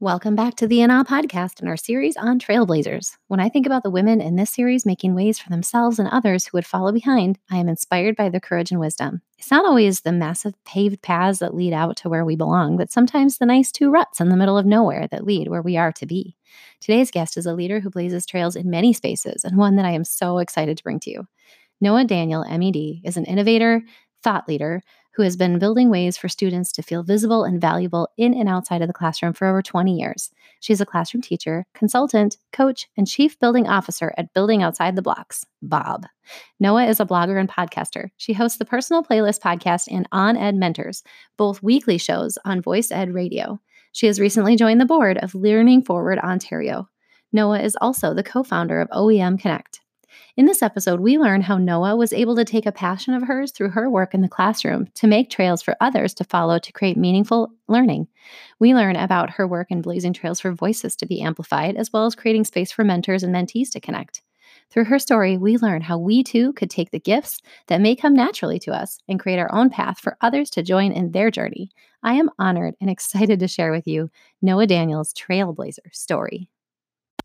Welcome back to the Awe podcast and our series on trailblazers. When I think about the women in this series making ways for themselves and others who would follow behind, I am inspired by their courage and wisdom. It's not always the massive paved paths that lead out to where we belong, but sometimes the nice two ruts in the middle of nowhere that lead where we are to be. Today's guest is a leader who blazes trails in many spaces and one that I am so excited to bring to you. Noa Daniel, MED, is an innovator, thought leader, who has been building ways for students to feel visible and valuable in and outside of the classroom for over 20 years. She's a classroom teacher, consultant, coach, and chief building officer at Building Outside the Blocks, Bob. Noa is a blogger and podcaster. She hosts the Personal Playlist podcast and On Ed Mentors, both weekly shows on VoicEd Radio. She has recently joined the board of Learning Forward Ontario. Noa is also the co founder of OEM Connect. In this episode, we learn how Noa was able to take a passion of hers through her work in the classroom to make trails for others to follow to create meaningful learning. We learn about her work in blazing trails for voices to be amplified, as well as creating space for mentors and mentees to connect. Through her story, we learn how we too could take the gifts that may come naturally to us and create our own path for others to join in their journey. I am honored and excited to share with you Noa Daniel's Trailblazer story.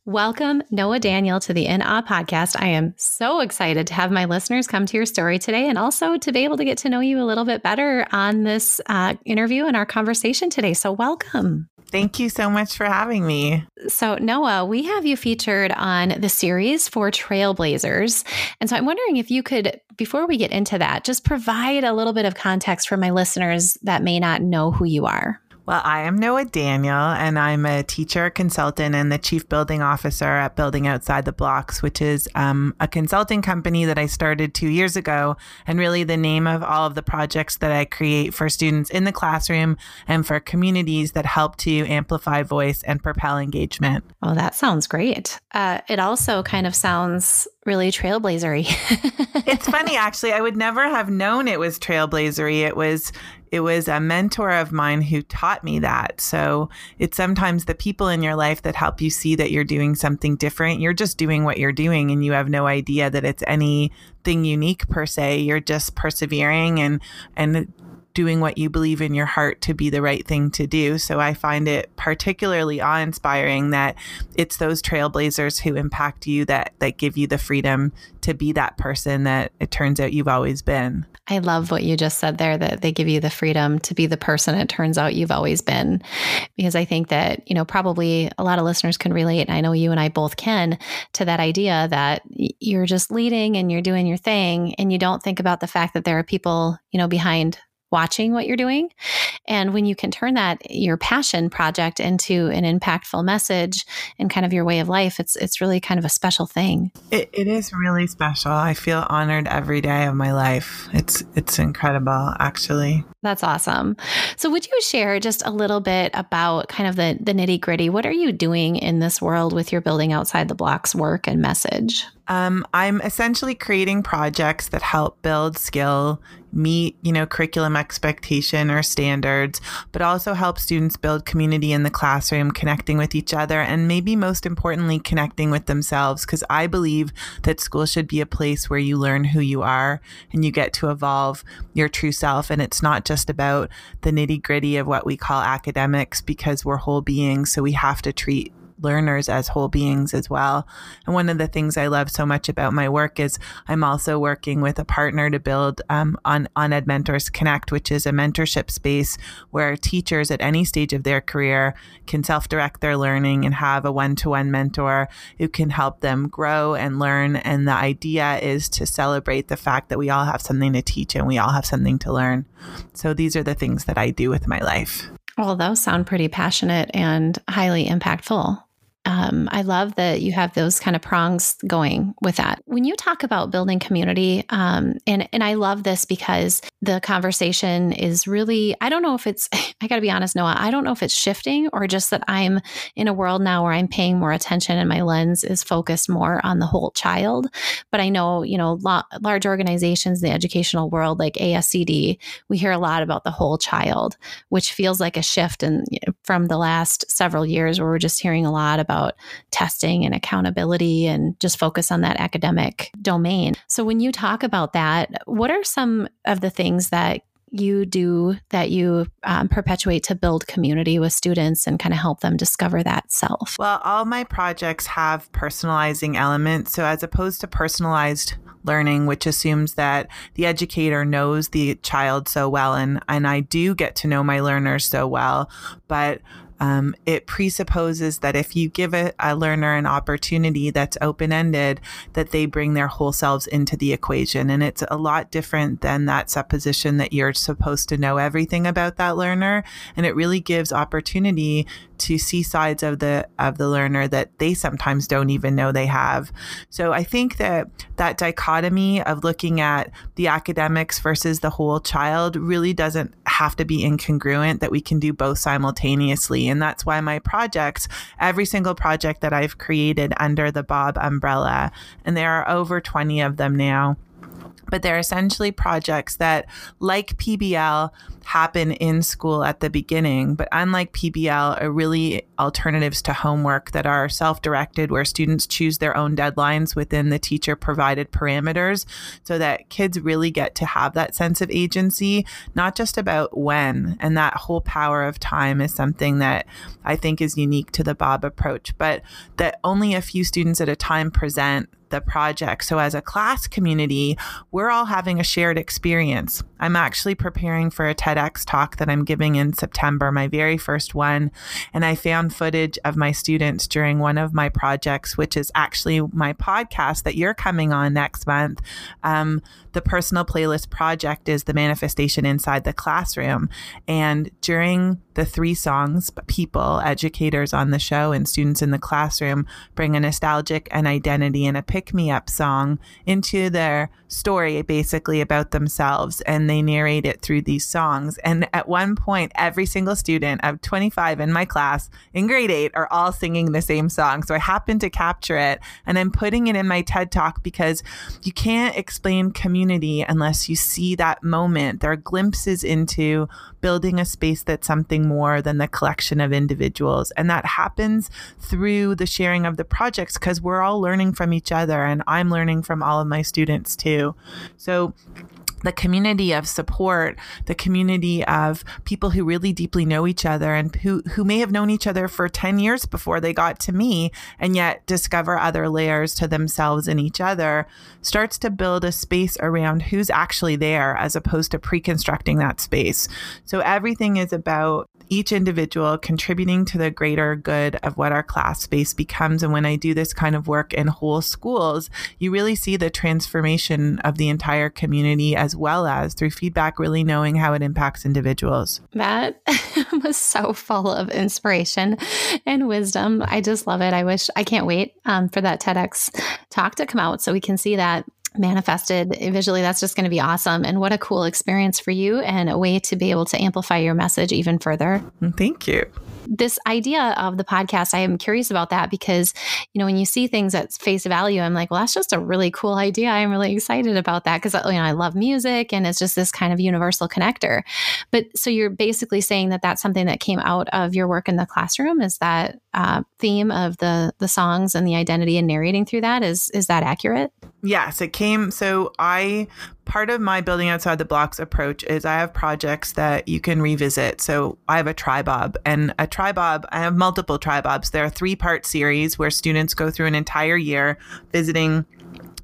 Welcome, Noa Daniel, to the In Awe podcast. I am so excited to have my listeners come to your story today and also to be able to get to know you a little bit better on this uh, interview and our conversation today. So, welcome. Thank you so much for having me. So, Noa, we have you featured on the series for Trailblazers. And so I'm wondering if you could, before we get into that, just provide a little bit of context for my listeners that may not know who you are. Well, I am Noa Daniel, and I'm a teacher, consultant, and the chief building officer at Building Outside the Blocks, which is um, a consulting company that I started two years ago, and really the name of all of the projects that I create for students in the classroom and for communities that help to amplify voice and propel engagement. Oh, that sounds great. Uh, it also kind of sounds really trailblazery. it's funny, actually. I would never have known it was trailblazery. It was it was a mentor of mine who taught me that. So it's sometimes the people in your life that help you see that you're doing something different. You're just doing what you're doing and you have no idea that it's anything unique per se. You're just persevering and and doing what you believe in your heart to be the right thing to do. So I find it particularly awe inspiring that it's those trailblazers who impact you that that give you the freedom to be that person that it turns out you've always been. I love what you just said there that they give you the freedom to be the person it turns out you've always been. Because I think that, you know, probably a lot of listeners can relate. And I know you and I both can to that idea that you're just leading and you're doing your thing and you don't think about the fact that there are people, you know, behind watching what you're doing. And when you can turn that your passion project into an impactful message and kind of your way of life, it's it's really kind of a special thing. It, it is really special. I feel honored every day of my life. It's it's incredible, actually. That's awesome. So, would you share just a little bit about kind of the the nitty gritty? What are you doing in this world with your building outside the blocks work and message? Um, I'm essentially creating projects that help build skill, meet, you know, curriculum expectation or standards, but also help students build community in the classroom, connecting with each other, and maybe most importantly, connecting with themselves. Because I believe that school should be a place where you learn who you are and you get to evolve your true self. And it's not just about the nitty gritty of what we call academics because we're whole beings. So we have to treat learners as whole beings as well. And one of the things I love so much about my work is I'm also working with a partner to build um, on on Ed Mentors Connect, which is a mentorship space where teachers at any stage of their career can self direct their learning and have a one to one mentor who can help them grow and learn. And the idea is to celebrate the fact that we all have something to teach and we all have something to learn. So these are the things that I do with my life. Well, those sound pretty passionate and highly impactful. Um, I love that you have those kind of prongs going with that. When you talk about building community, um, and and I love this because the conversation is really I don't know if it's I got to be honest, Noa. I don't know if it's shifting or just that I'm in a world now where I'm paying more attention and my lens is focused more on the whole child. But I know you know lo- large organizations, in the educational world like ASCD, we hear a lot about the whole child, which feels like a shift in from the last several years where we're just hearing a lot about about testing and accountability and just focus on that academic domain. So, when you talk about that, what are some of the things that you do that you um, perpetuate to build community with students and kind of help them discover that self? Well, all my projects have personalizing elements. So, as opposed to personalized learning, which assumes that the educator knows the child so well, and, and I do get to know my learners so well, but um, it presupposes that if you give a, a learner an opportunity that's open ended, that they bring their whole selves into the equation. And it's a lot different than that supposition that you're supposed to know everything about that learner. And it really gives opportunity to see sides of the of the learner that they sometimes don't even know they have. So I think that that dichotomy of looking at the academics versus the whole child really doesn't have to be incongruent that we can do both simultaneously. And that's why my projects every single project that I've created under the Bob umbrella and there are over 20 of them now but they're essentially projects that, like PBL, happen in school at the beginning. But unlike PBL, are really alternatives to homework that are self directed, where students choose their own deadlines within the teacher provided parameters so that kids really get to have that sense of agency, not just about when. And that whole power of time is something that I think is unique to the Bob approach, but that only a few students at a time present the project. So, as a class community, we're all having a shared experience. I'm actually preparing for a TEDx talk that I'm giving in September, my very first one. And I found footage of my students during one of my projects, which is actually my podcast that you're coming on next month. Um, the personal playlist project is the manifestation inside the classroom. And during the three songs, people, educators on the show, and students in the classroom bring a nostalgic, an identity, and a pick me up song into their story, basically about themselves. And they narrate it through these songs. And at one point, every single student of 25 in my class in grade eight are all singing the same song. So I happen to capture it and I'm putting it in my TED talk because you can't explain community unless you see that moment. There are glimpses into building a space that's something more than the collection of individuals. And that happens through the sharing of the projects because we're all learning from each other and I'm learning from all of my students too. So the community of support, the community of people who really deeply know each other and who, who may have known each other for 10 years before they got to me and yet discover other layers to themselves and each other starts to build a space around who's actually there as opposed to pre-constructing that space. So everything is about each individual contributing to the greater good of what our class space becomes. And when I do this kind of work in whole schools, you really see the transformation of the entire community as well as through feedback, really knowing how it impacts individuals. That was so full of inspiration and wisdom. I just love it. I wish, I can't wait um, for that TEDx talk to come out so we can see that manifested visually that's just going to be awesome. And what a cool experience for you and a way to be able to amplify your message even further. Thank you this idea of the podcast, I am curious about that because, you know, when you see things at face value, I'm like, well, that's just a really cool idea. I'm really excited about that because, you know, I love music and it's just this kind of universal connector. But so you're basically saying that that's something that came out of your work in the classroom. Is that uh, theme of the the songs and the identity and narrating through that? Is is that accurate? Yes, it came. So I part of my building outside the blocks approach is I have projects that you can revisit. So I have a tribob and a tribob, I have multiple tribobs. They're a three part series where students go through an entire year visiting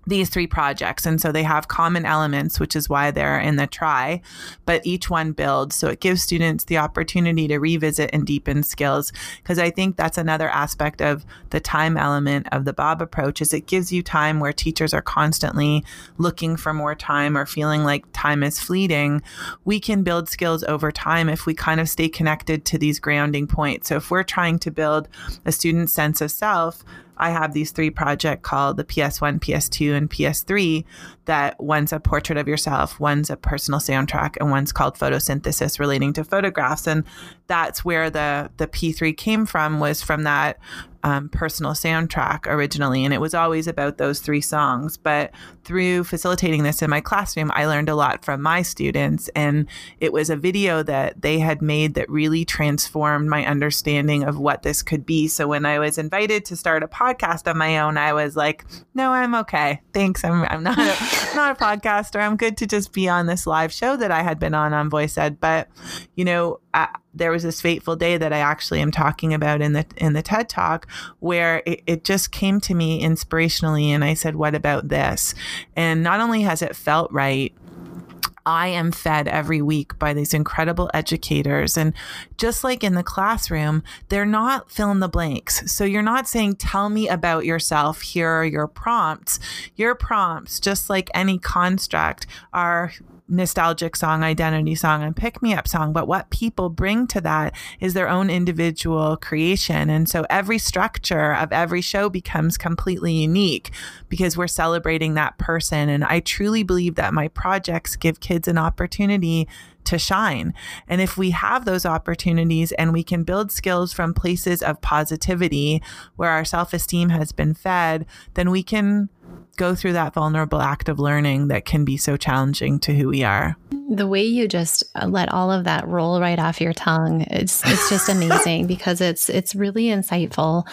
these three projects. And so they have common elements, which is why they're in the try, but each one builds. So it gives students the opportunity to revisit and deepen skills. Because I think that's another aspect of the time element of the Bob approach is it gives you time where teachers are constantly looking for more time or feeling like time is fleeting. We can build skills over time if we kind of stay connected to these grounding points. So if we're trying to build a student's sense of self, I have these three projects called the PS1, PS2, and PS3 that one's a portrait of yourself, one's a personal soundtrack, and one's called photosynthesis relating to photographs. And that's where the the P3 came from was from that um, personal soundtrack originally, and it was always about those three songs. But through facilitating this in my classroom, I learned a lot from my students, and it was a video that they had made that really transformed my understanding of what this could be. So when I was invited to start a podcast on my own, I was like, "No, I'm okay. Thanks. I'm I'm not a, not a podcaster. I'm good to just be on this live show that I had been on on VoicEd." But you know. There was this fateful day that I actually am talking about in the in the TED Talk where it, it just came to me inspirationally and I said, What about this? And not only has it felt right, I am fed every week by these incredible educators. And just like in the classroom, they're not fill in the blanks. So you're not saying, tell me about yourself. Here are your prompts. Your prompts, just like any construct, are nostalgic song, identity song, and pick me up song. But what people bring to that is their own individual creation. And so every structure of every show becomes completely unique because we're celebrating that person. And I truly believe that my projects give kids an opportunity to shine. And if we have those opportunities and we can build skills from places of positivity where our self esteem has been fed, then we can go through that vulnerable act of learning that can be so challenging to who we are. The way you just uh, let all of that roll right off your tongue, it's it's just amazing because it's it's really insightful.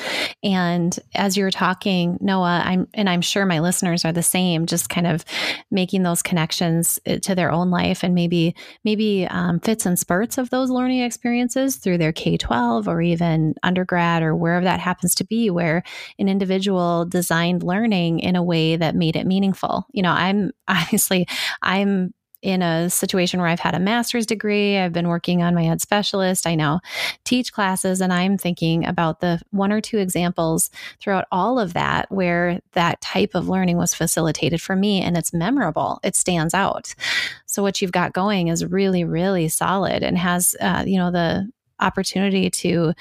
And as you're talking, Noa, I'm and I'm sure my listeners are the same, just kind of making those connections uh, to their own life and maybe maybe um, fits and spurts of those learning experiences through their K-12 or even undergrad or wherever that happens to be, where an individual designed learning in a way that made it meaningful. You know, I'm obviously I'm in a situation where I've had a master's degree, I've been working on my ed specialist, I now teach classes, and I'm thinking about the one or two examples throughout all of that where that type of learning was facilitated for me and it's memorable, it stands out. So, what you've got going is really, really solid and has, uh, you know, the opportunity to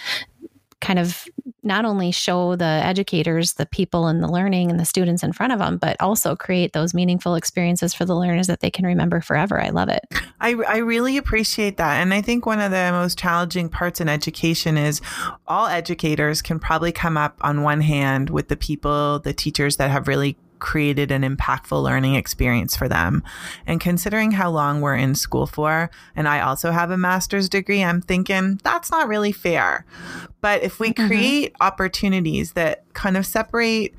kind of not only show the educators, the people and the learning and the students in front of them, but also create those meaningful experiences for the learners that they can remember forever. I love it. I, I really appreciate that. And I think one of the most challenging parts in education is all educators can probably come up on one hand with the people, the teachers that have really created an impactful learning experience for them. And considering how long we're in school for, and I also have a master's degree, I'm thinking that's not really fair. But if we mm-hmm. create mm-hmm. opportunities that kind of separate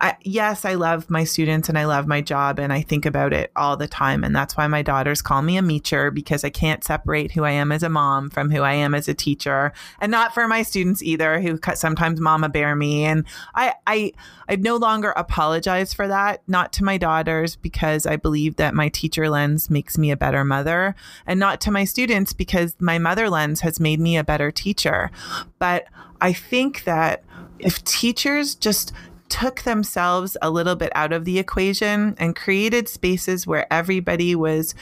I, yes, I love my students and I love my job and I think about it all the time. And that's why my daughters call me a meacher because I can't separate who I am as a mom from who I am as a teacher and not for my students either who sometimes mama bear me. And I, I, I no longer apologize for that, not to my daughters because I believe that my teacher lens makes me a better mother and not to my students because my mother lens has made me a better teacher. But I think that if teachers just took themselves a little bit out of the equation and created spaces where everybody was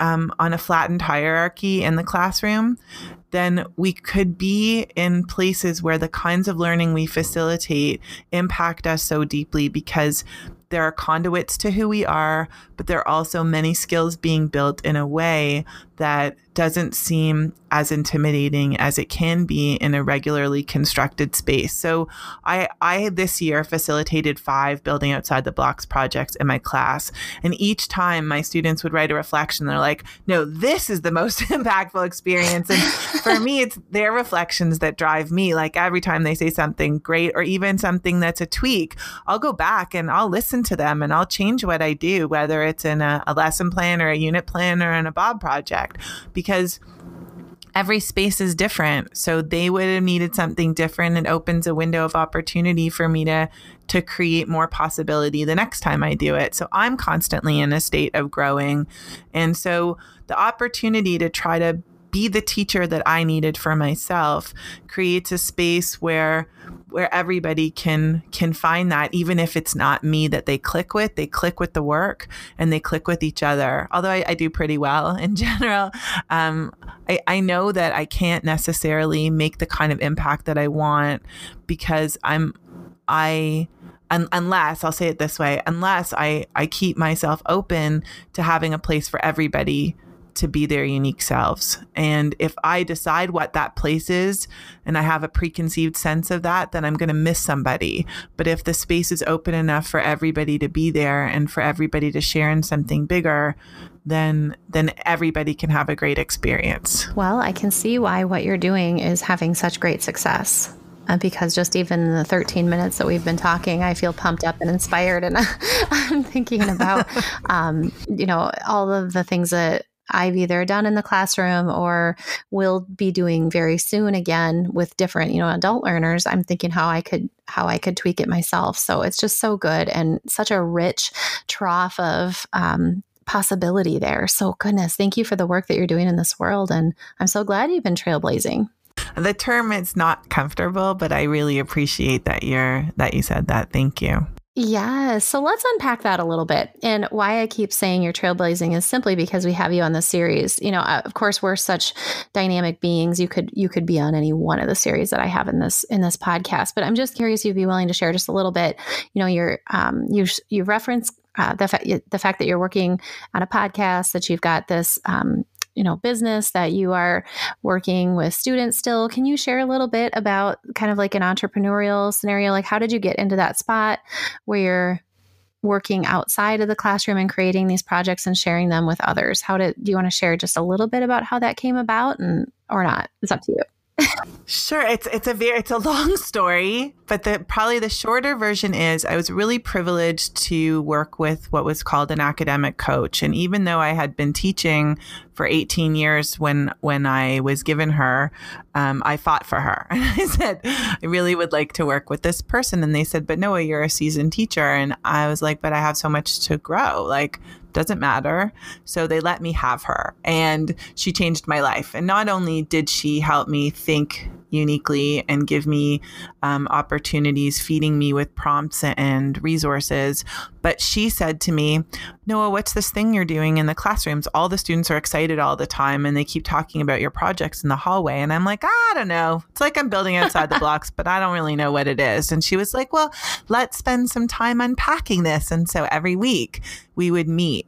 um, on a flattened hierarchy in the classroom, then we could be in places where the kinds of learning we facilitate impact us so deeply because there are conduits to who we are, but there are also many skills being built in a way that doesn't seem as intimidating as it can be in a regularly constructed space. So I I this year facilitated 5 building outside the blocks projects in my class and each time my students would write a reflection they're like, "No, this is the most impactful experience." And for me it's their reflections that drive me like every time they say something great or even something that's a tweak, I'll go back and I'll listen to them and I'll change what I do whether it's in a, a lesson plan or a unit plan or in a Bob project because every space is different. So they would have needed something different. It opens a window of opportunity for me to to create more possibility the next time I do it. So I'm constantly in a state of growing. And so the opportunity to try to be the teacher that I needed for myself creates a space where where everybody can can find that even if it's not me that they click with they click with the work and they click with each other. Although i, I do pretty well in general um, I, I know that i can't necessarily make the kind of impact that i want because i'm i un- unless I'll say it this way, unless I I keep myself open to having a place for everybody to be their unique selves. And if I decide what that place is and I have a preconceived sense of that, then I'm going to miss somebody. But if the space is open enough for everybody to be there and for everybody to share in something bigger, then then everybody can have a great experience. Well, I can see why what you're doing is having such great success. Uh, because just even in the 13 minutes that we've been talking, I feel pumped up and inspired. And I'm thinking about, um, you know, all of the things that I've either done in the classroom or will be doing very soon again with different, you know, adult learners. I'm thinking how I could how I could tweak it myself. So it's just so good and such a rich trough of um, possibility there. So goodness, thank you for the work that you're doing in this world, and I'm so glad you've been trailblazing. The term is not comfortable, but I really appreciate that you're that you said that. Thank you. Yeah. So let's unpack that a little bit. And why I keep saying you're trailblazing is simply because we have you on the series. You know, uh, of course, we're such dynamic beings. You could you could be on any one of the series that I have in this in this podcast. But I'm just curious if you'd be willing to share just a little bit. You know, you're um, you you reference uh, the fact the fact that you're working on a podcast that you've got this um, you know business that you are working with students still can you share a little bit about kind of like an entrepreneurial scenario? Like how did you get into that spot where you're working outside of the classroom and creating these projects and sharing them with others? How did do you want to share just a little bit about how that came about and or not? It's up to you sure, it's it's a very it's a long story, but the probably the shorter version is I was really privileged to work with what was called an academic coach, and even though I had been teaching for 18 years when when I was given her, um, I fought for her, and I said I really would like to work with this person, and they said, but Noa, you're a seasoned teacher, and I was like, but I have so much to grow, like doesn't matter. So they let me have her. And she changed my life. And not only did she help me think uniquely and give me um, opportunities, feeding me with prompts and resources. But she said to me, Noa, what's this thing you're doing in the classrooms? All the students are excited all the time and they keep talking about your projects in the hallway. And I'm like, I don't know. It's like I'm building outside the blocks, but I don't really know what it is. And she was like, Well, let's spend some time unpacking this. And so every week we would meet.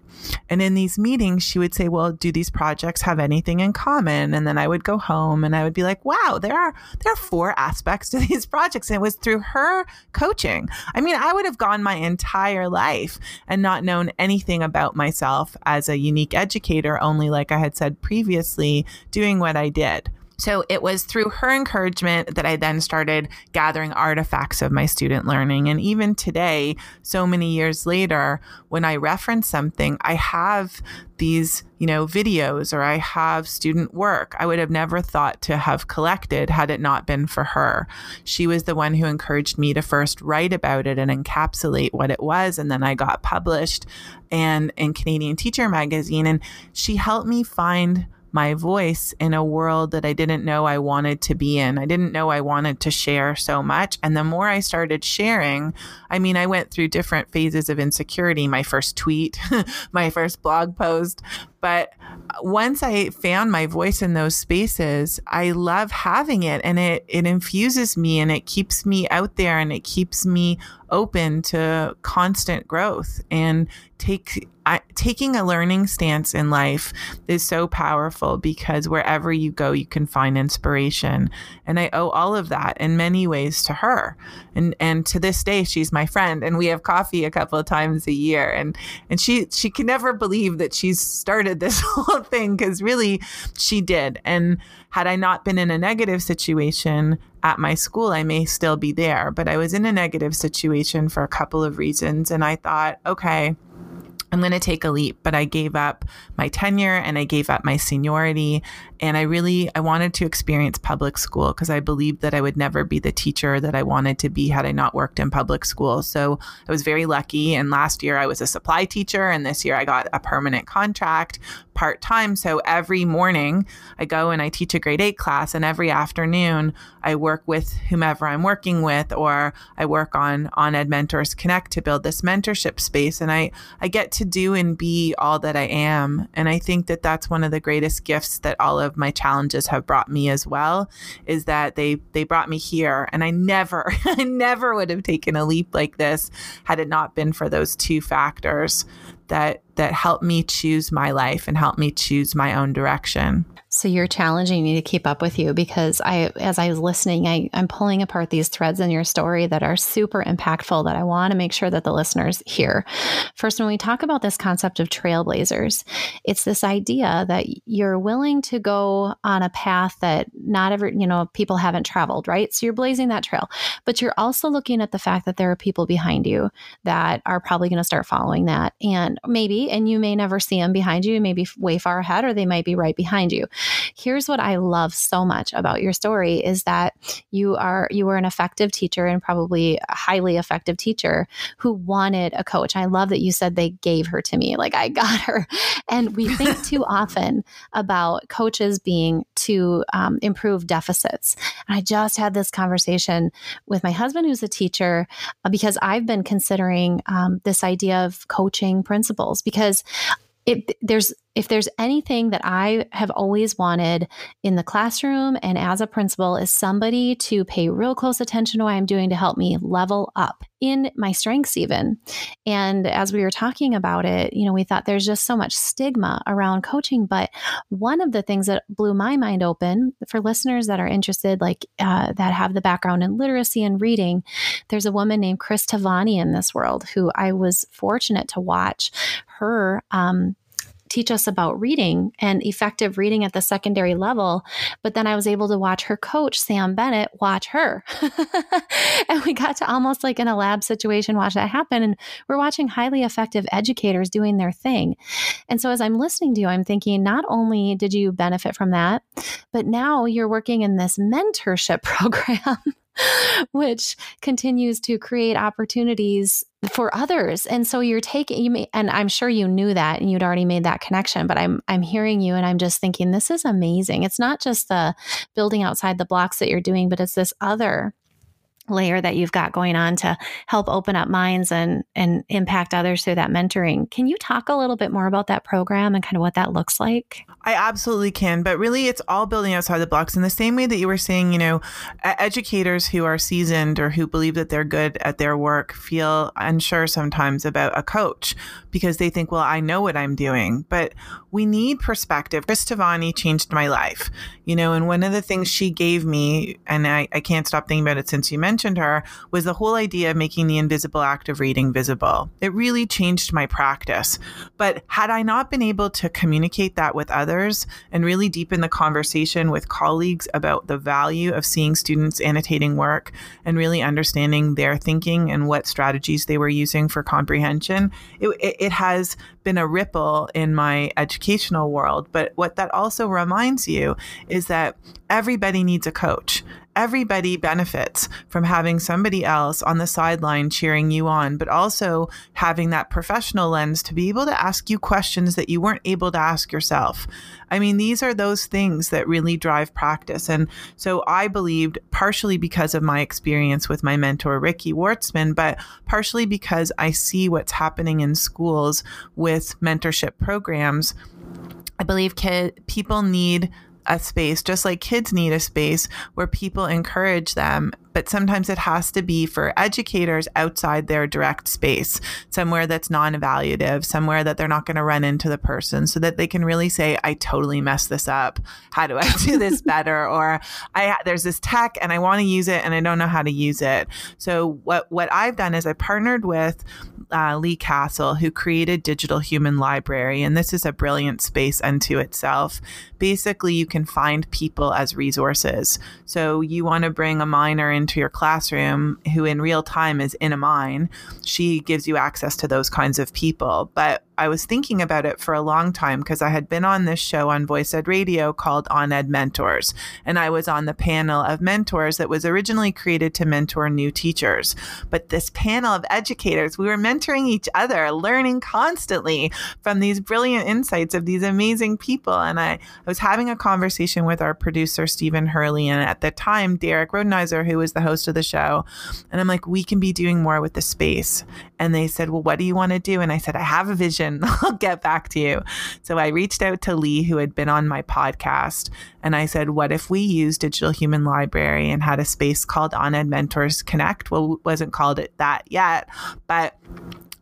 And in these meetings, she would say, Well, do these projects have anything in common? And then I would go home and I would be like, Wow, there are there are four aspects to these projects. And it was through her coaching. I mean, I would have gone my entire life and not known anything about myself as a unique educator, only like I had said previously, doing what I did. So it was through her encouragement that I then started gathering artifacts of my student learning. And even today, so many years later, when I reference something, I have these, you know, videos or I have student work I would have never thought to have collected had it not been for her. She was the one who encouraged me to first write about it and encapsulate what it was. And then I got published and in Canadian Teacher Magazine. And she helped me find my voice in a world that I didn't know I wanted to be in. I didn't know I wanted to share so much. And the more I started sharing, I mean, I went through different phases of insecurity my first tweet, my first blog post. But uh, once I found my voice in those spaces, I love having it and it, it infuses me and it keeps me out there and it keeps me open to constant growth and take I, taking a learning stance in life is so powerful because wherever you go, you can find inspiration. And I owe all of that in many ways to her. And and to this day, she's my friend, and we have coffee a couple of times a year. And and she she can never believe that she's started this whole thing because really she did. And had I not been in a negative situation at my school, I may still be there. But I was in a negative situation for a couple of reasons, and I thought, okay I'm going to take a leap, but I gave up my tenure and I gave up my seniority. And I really, I wanted to experience public school because I believed that I would never be the teacher that I wanted to be had I not worked in public school. So I was very lucky. And last year I was a supply teacher. And this year I got a permanent contract part time. So every morning I go and I teach a grade eight class. And every afternoon I work with whomever I'm working with, or I work on, on Ed Mentors Connect to build this mentorship space. And I, I get to do and be all that I am. And I think that that's one of the greatest gifts that all of my challenges have brought me as well is that they they brought me here and I never I never would have taken a leap like this had it not been for those two factors that that helped me choose my life and helped me choose my own direction. So you're challenging me to keep up with you because I, as I was listening, I, I'm pulling apart these threads in your story that are super impactful that I want to make sure that the listeners hear. First, when we talk about this concept of trailblazers, it's this idea that you're willing to go on a path that not every, you know, people haven't traveled, right? So you're blazing that trail, but you're also looking at the fact that there are people behind you that are probably going to start following that. And maybe, and you may never see them behind you, maybe way far ahead, or they might be right behind you. Here's what I love so much about your story is that you are you were an effective teacher and probably a highly effective teacher who wanted a coach. I love that you said they gave her to me. Like I got her. And we think too often about coaches being to um, improve deficits. And I just had this conversation with my husband, who's a teacher, because I've been considering um, this idea of coaching principals because it, there's if there's anything that I have always wanted in the classroom and as a principal is somebody to pay real close attention to what I'm doing to help me level up in my strengths even. And as we were talking about it, you know, we thought there's just so much stigma around coaching, but one of the things that blew my mind open for listeners that are interested like uh, that have the background in literacy and reading, there's a woman named Cris Tovani in this world who I was fortunate to watch her um, teach us about reading and effective reading at the secondary level. But then I was able to watch her coach, Sam Bennett, watch her. and we got to almost like in a lab situation watch that happen. And we're watching highly effective educators doing their thing. And so as I'm listening to you, I'm thinking not only did you benefit from that, but now you're working in this mentorship program. which continues to create opportunities for others. And so you're taking you may, and I'm sure you knew that and you'd already made that connection, but I'm I'm hearing you and I'm just thinking this is amazing. It's not just the building outside the blocks that you're doing, but it's this other layer that you've got going on to help open up minds and and impact others through that mentoring. Can you talk a little bit more about that program and kind of what that looks like? I absolutely can, but really it's all building outside the blocks in the same way that you were saying, you know, educators who are seasoned or who believe that they're good at their work feel unsure sometimes about a coach because they think, well, I know what I'm doing, but we need perspective. Cris Tovani changed my life, you know, and one of the things she gave me, and I, I can't stop thinking about it since you mentioned her, was the whole idea of making the invisible act of reading visible. It really changed my practice. But had I not been able to communicate that with others and really deepen the conversation with colleagues about the value of seeing students annotating work and really understanding their thinking and what strategies they were using for comprehension, it, it, it has been a ripple in my educational world. But what that also reminds you is that everybody needs a coach everybody benefits from having somebody else on the sideline cheering you on, but also having that professional lens to be able to ask you questions that you weren't able to ask yourself. I mean, these are those things that really drive practice. And so I believed, partially because of my experience with my mentor, Ricky Wartzman, but partially because I see what's happening in schools with mentorship programs. I believe kid, people need a space, just like kids need a space where people encourage them. But sometimes it has to be for educators outside their direct space, somewhere that's non evaluative, somewhere that they're not going to run into the person so that they can really say, I totally messed this up. How do I do this better? or I, there's this tech and I want to use it and I don't know how to use it. So what, what I've done is I partnered with uh, Leigh Cassell, who created Digital Human Library. And this is a brilliant space unto itself. Basically, you can find people as resources. So you want to bring a minor into your classroom who in real time is in a mine, she gives you access to those kinds of people. But I was thinking about it for a long time because I had been on this show on VoicEd Radio called On Ed Mentors. And I was on the panel of mentors that was originally created to mentor new teachers. But this panel of educators, we were mentoring each other, learning constantly from these brilliant insights of these amazing people. And I, I was having a conversation with our producer, Stephen Hurley, and at the time, Derek Rodenizer, who was the host of the show. And I'm like, we can be doing more with the space. And they said, well, what do you want to do? And I said, I have a vision I'll get back to you. So I reached out to Leigh, who had been on my podcast, and I said, What if we use Digital Human Library and had a space called On Ed Mentors Connect? Well, wasn't called it that yet, but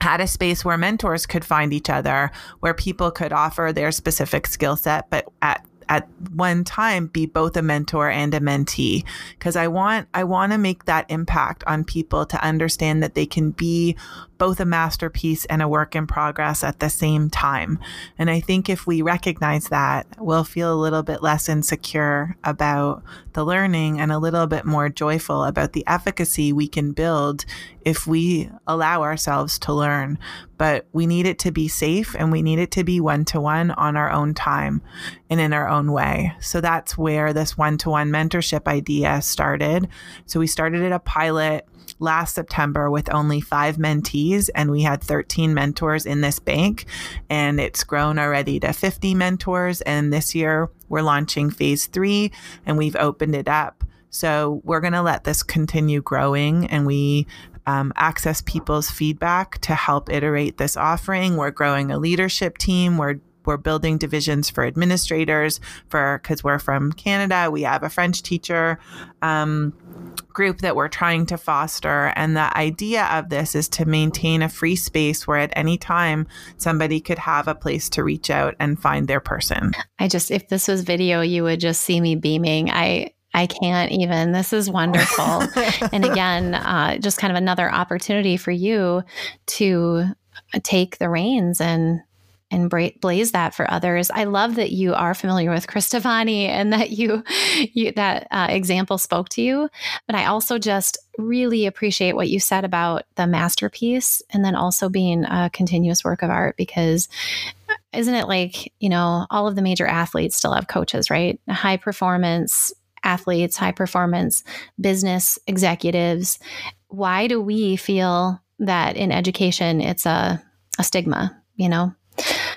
had a space where mentors could find each other, where people could offer their specific skill set, but at at one time be both a mentor and a mentee because I want I want to make that impact on people to understand that they can be both a masterpiece and a work in progress at the same time. And I think if we recognize that, we'll feel a little bit less insecure about the learning and a little bit more joyful about the efficacy we can build if we allow ourselves to learn. But we need it to be safe and we need it to be one to one on our own time and in our own way. So that's where this one to one mentorship idea started. So we started at a pilot last September with only five mentees, and we had 13 mentors in this bank. And it's grown already to 50 mentors. And this year we're launching phase three, and we've opened it up. So we're going to let this continue growing, and we um, access people's feedback to help iterate this offering. We're growing a leadership team. We're we're building divisions for administrators for because we're from Canada. We have a French teacher. Um, group that we're trying to foster. And the idea of this is to maintain a free space where at any time somebody could have a place to reach out and find their person. I just, if this was video, you would just see me beaming. I, I can't even. This is wonderful. and again, uh, just kind of another opportunity for you to take the reins and and blaze that for others. I love that you are familiar with Cris Tovani and that you, you that uh, example spoke to you. But I also just really appreciate what you said about the masterpiece and then also being a continuous work of art because isn't it like you know all of the major athletes still have coaches, right? High performance athletes, high performance business executives. Why do we feel that in education it's a, a stigma? You know,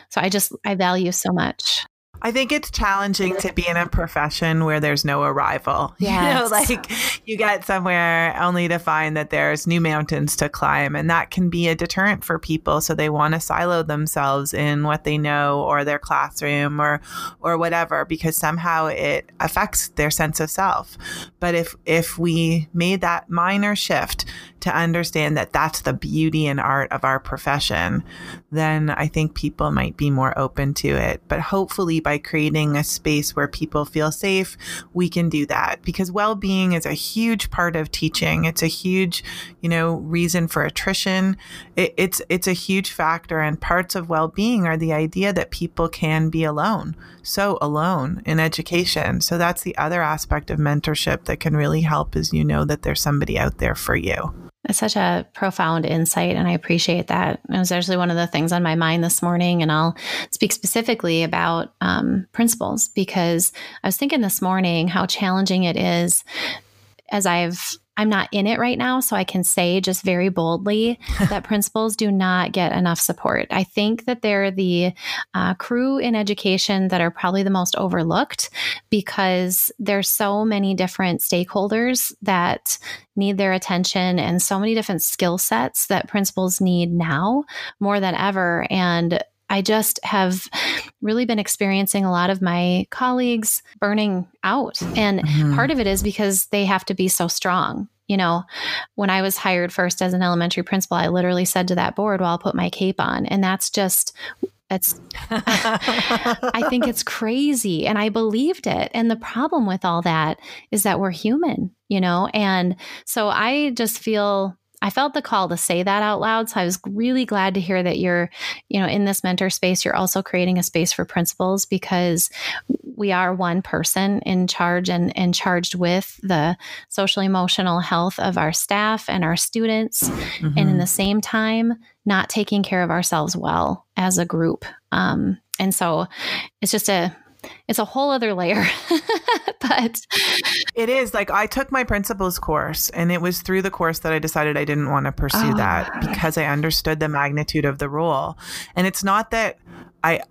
so I just, I value so much. I think it's challenging to be in a profession where there's no arrival. Yes. You know, like you get somewhere only to find that there's new mountains to climb. And that can be a deterrent for people. So they want to silo themselves in what they know or their classroom or or whatever because somehow it affects their sense of self. But if if we made that minor shift to understand that that's the beauty and art of our profession, then I think people might be more open to it. But hopefully, by creating a space where people feel safe, we can do that because well being is a huge part of teaching. It's a huge, you know, reason for attrition. It, it's, it's a huge factor. And parts of well being are the idea that people can be alone, so alone in education. So that's the other aspect of mentorship that can really help is you know that there's somebody out there for you. Such a profound insight, and I appreciate that. It was actually one of the things on my mind this morning, and I'll speak specifically about um, principals because I was thinking this morning how challenging it is as I've I'm not in it right now, so I can say just very boldly that principals do not get enough support. I think that they're the uh, crew in education that are probably the most overlooked because there's so many different stakeholders that need their attention and so many different skill sets that principals need now more than ever. And I just have really been experiencing a lot of my colleagues burning out. And mm-hmm. part of it is because they have to be so strong. You know, when I was hired first as an elementary principal, I literally said to that board, Well, I'll put my cape on. And that's just, that's, I think it's crazy. And I believed it. And the problem with all that is that we're human, you know? And so I just feel I felt the call to say that out loud. So I was really glad to hear that you're, you know, in this mentor space, you're also creating a space for principals because we are one person in charge and, and charged with the social emotional health of our staff and our students. Mm-hmm. And in mm-hmm. the same time, not taking care of ourselves well as a group. Um, and so it's just a it's a whole other layer. but it is like I took my principals course and it was through the course that I decided I didn't want to pursue oh, that because I understood the magnitude of the role. And it's not that I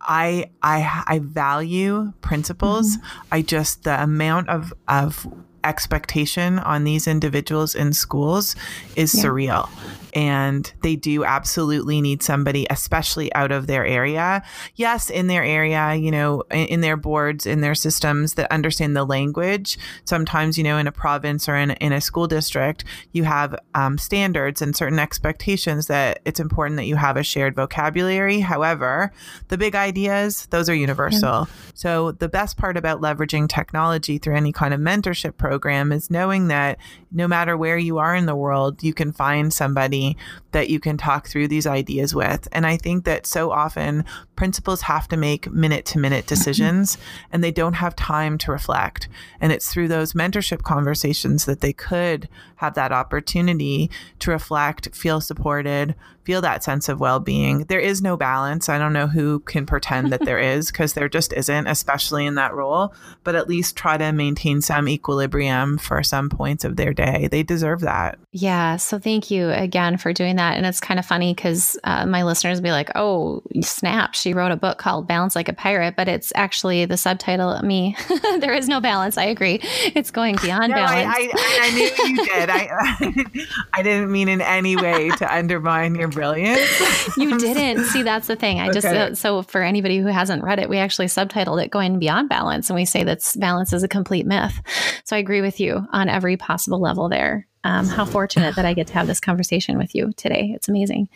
I I I value principals. Mm-hmm. I just the amount of of expectation on these individuals in schools is yeah. surreal and they do absolutely need somebody, especially out of their area. Yes, in their area, you know, in, in their boards, in their systems that understand the language. Sometimes, you know, in a province or in, in a school district, you have um, standards and certain expectations that it's important that you have a shared vocabulary. However, the big ideas, those are universal. Yeah. So the best part about leveraging technology through any kind of mentorship program is knowing that no matter where you are in the world, you can find somebody that you can talk through these ideas with. And I think that so often principals have to make minute to minute decisions and they don't have time to reflect. And it's through those mentorship conversations that they could have that opportunity to reflect, feel supported, feel that sense of well being. There is no balance. I don't know who can pretend that there is because there just isn't, especially in that role, but at least try to maintain some equilibrium for some points of their day. They deserve that. Yeah. So thank you again for doing that. And it's kind of funny because uh, my listeners be like, oh, snap. She wrote a book called Balance Like a Pirate, but it's actually the subtitle, me. there is no balance. I agree. It's going beyond no, balance. I, I, I knew you did. I, I didn't mean in any way to undermine your brilliance. you didn't. See, that's the thing. I just, okay. uh, so for anybody who hasn't read it, we actually subtitled it Going Beyond Balance. And we say that balance is a complete myth. So I agree with you on every possible level there. Um, how fortunate that I get to have this conversation with you today. It's amazing.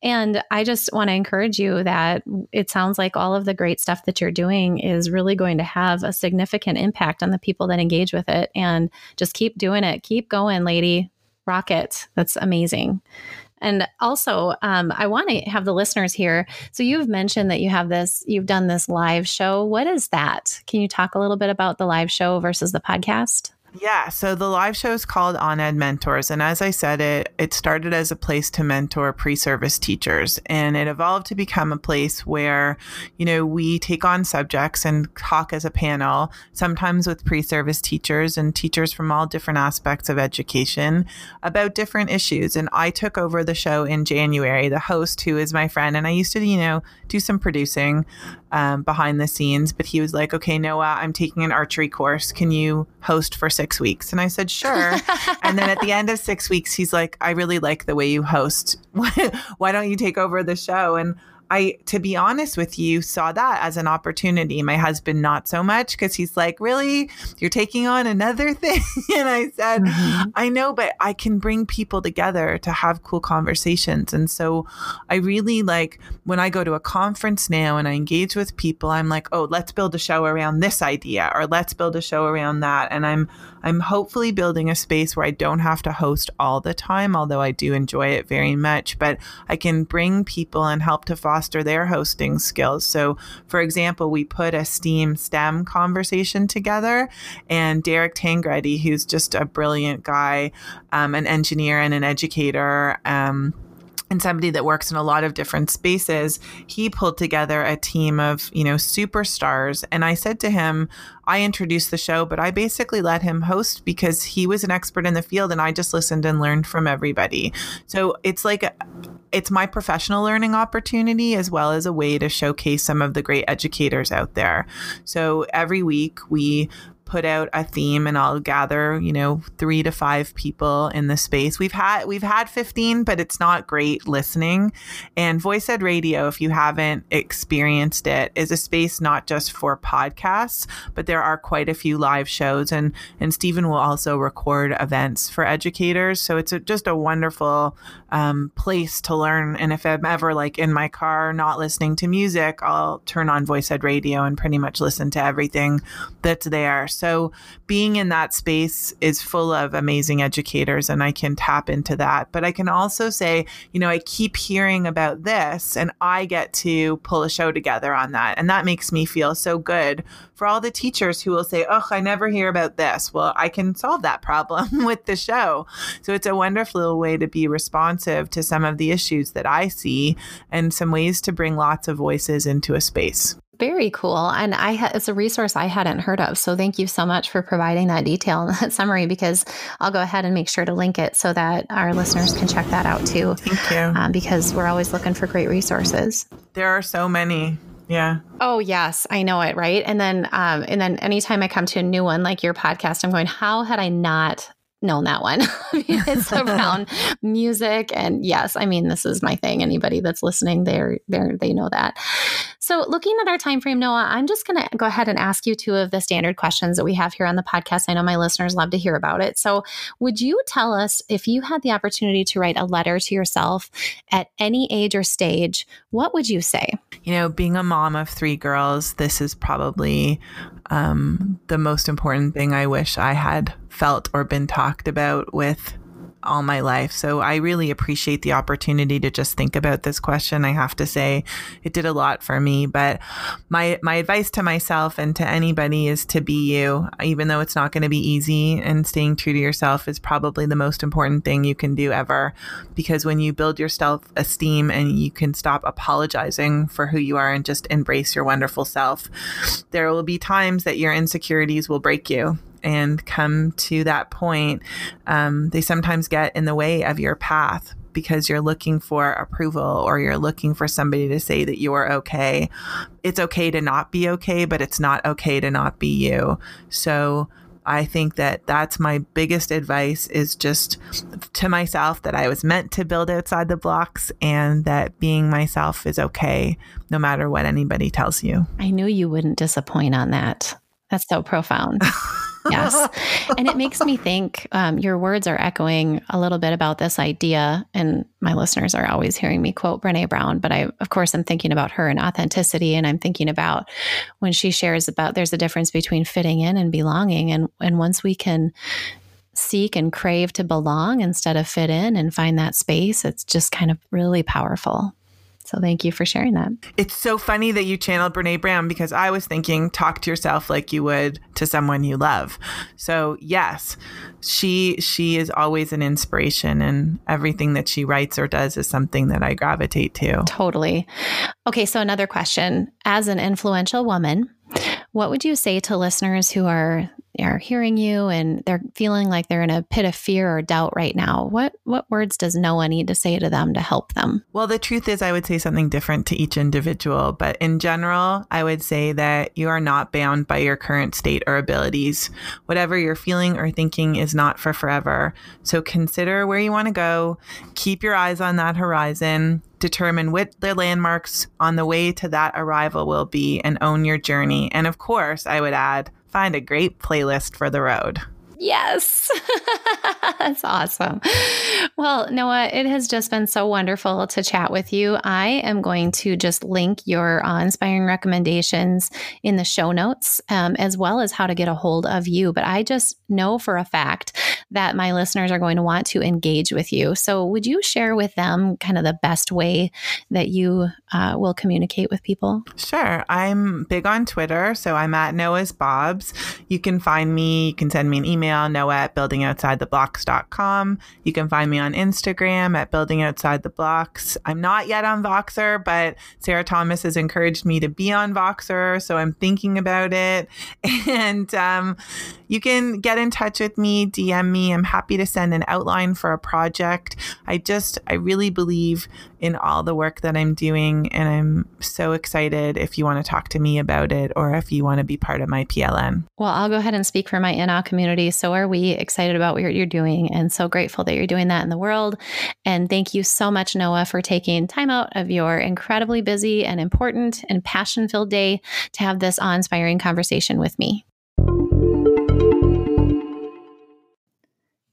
And I just want to encourage you that it sounds like all of the great stuff that you're doing is really going to have a significant impact on the people that engage with it. And just keep doing it. Keep going, lady. Rocket. That's amazing. And also, um, I want to have the listeners here. So you've mentioned that you have this, you've done this live show. What is that? Can you talk a little bit about the live show versus the podcast? Yeah, so the live show is called OnEdMentors, and as I said, it it started as a place to mentor pre-service teachers, and it evolved to become a place where, you know, we take on subjects and talk as a panel, sometimes with pre-service teachers and teachers from all different aspects of education about different issues. And I took over the show in January. The host, who is my friend, and I used to, you know, do some producing um, behind the scenes, but he was like, "Okay, Noa, I'm taking an archery course. Can you host for?" six weeks. And I said, sure. and then at the end of six weeks, he's like, I really like the way you host. Why don't you take over the show? And I, to be honest with you, saw that as an opportunity. My husband, not so much, because he's like, Really? You're taking on another thing? and I said, mm-hmm. I know, but I can bring people together to have cool conversations. And so I really like when I go to a conference now and I engage with people, I'm like, Oh, let's build a show around this idea, or let's build a show around that. And I'm, I'm hopefully building a space where I don't have to host all the time, although I do enjoy it very much, but I can bring people and help to foster their hosting skills. So, for example, we put a STEAM STEM conversation together, and Derek Tangredi, who's just a brilliant guy, um, an engineer and an educator, um, and somebody that works in a lot of different spaces he pulled together a team of you know superstars. And i said to him i introduced the show but i basically let him host because he was an expert in the field and i just listened and learned from everybody. So it's like it's my professional learning opportunity as well as a way to showcase some of the great educators out there. So every week we put out a theme and I'll gather, you know, 3 to 5 people in the space. We've had we've had 15, but it's not great listening. And VoicEd Radio, if you haven't experienced it, is a space not just for podcasts, but there are quite a few live shows and and Stephen will also record events for educators. So it's a, just a wonderful um, place to learn. And if I'm ever like in my car not listening to music, I'll turn on VoicEd Radio and pretty much listen to everything that's there. So being in that space is full of amazing educators and I can tap into that. But I can also say, you know, I keep hearing about this and I get to pull a show together on that. And that makes me feel so good for all the teachers who will say, Oh, I never hear about this. Well, I can solve that problem with the show. So it's a wonderful way to be responsive to some of the issues that I see and some ways to bring lots of voices into a space. Very cool. And I ha- it's a resource I hadn't heard of. So thank you so much for providing that detail and that summary because I'll go ahead and make sure to link it so that our listeners can check that out too. Thank you. Um, because we're always looking for great resources. There are so many. Yeah. Oh yes, I know it, right? And then um and then anytime I come to a new one like your podcast, I'm going, how had I not known that one. it's around music and yes, I mean this is my thing. Anybody that's listening, they're they they know that. So looking at our time frame, Noa, I'm just going to go ahead and ask you two of the standard questions that we have here on the podcast. I know my listeners love to hear about it. So would you tell us if you had the opportunity to write a letter to yourself at any age or stage, what would you say? You know, being a mom of three girls, this is probably um, the most important thing I wish I had felt or been talked about with all my life. So I really appreciate the opportunity to just think about this question. I have to say it did a lot for me, but my my advice to myself and to anybody is to be you, even though it's not going to be easy and staying true to yourself is probably the most important thing you can do ever because when you build your self-esteem and you can stop apologizing for who you are and just embrace your wonderful self, there will be times that your insecurities will break you and come to that point, um, they sometimes get in the way of your path because you're looking for approval or you're looking for somebody to say that you are okay. It's okay to not be okay, but it's not okay to not be you. So I think that that's my biggest advice is just to myself that I was meant to build outside the blocks and that being myself is okay no matter what anybody tells you. I knew you wouldn't disappoint on that. That's so profound. yes. And it makes me think um, your words are echoing a little bit about this idea. And my listeners are always hearing me quote Brene Brown, but I, of course, I'm thinking about her and authenticity. And I'm thinking about when she shares about there's a difference between fitting in and belonging. And, and once we can seek and crave to belong instead of fit in and find that space, it's just kind of really powerful. So thank you for sharing that. It's so funny that you channeled Brene Brown because I was thinking talk to yourself like you would to someone you love. So yes, she she is always an inspiration and everything that she writes or does is something that I gravitate to. Totally. Okay, so another question. As an influential woman, what would you say to listeners who are are hearing you and they're feeling like they're in a pit of fear or doubt right now? What what words does Noa need to say to them to help them? Well, the truth is I would say something different to each individual, but in general, I would say that you are not bound by your current state or abilities. Whatever you're feeling or thinking is not for forever. So consider where you want to go, keep your eyes on that horizon, determine what the landmarks on the way to that arrival will be and own your journey. And of course, I would add, find a great playlist for the road. Yes. That's awesome. Well, Noa, it has just been so wonderful to chat with you. I am going to just link your uh, inspiring recommendations in the show notes, um, as well as how to get a hold of you. But I just know for a fact that my listeners are going to want to engage with you. So, would you share with them kind of the best way that you uh, will communicate with people? Sure. I'm big on Twitter. So, I'm at Noa's Bobs. You can find me, you can send me an email noa at buildingoutsidetheblocks.com. You can find me on Instagram at Building Outside the Blocks. I'm not yet on Voxer, but Sarah Thomas has encouraged me to be on Voxer, so I'm thinking about it. And um, you can get in touch with me, DM me. I'm happy to send an outline for a project. I just, I really believe in all the work that I'm doing, and I'm so excited if you want to talk to me about it or if you want to be part of my PLN. Well, I'll go ahead and speak for my INAH community. So are we excited about what you're doing and so grateful that you're doing that in the world. And thank you so much, Noa, for taking time out of your incredibly busy and important and passion filled day to have this awe inspiring conversation with me.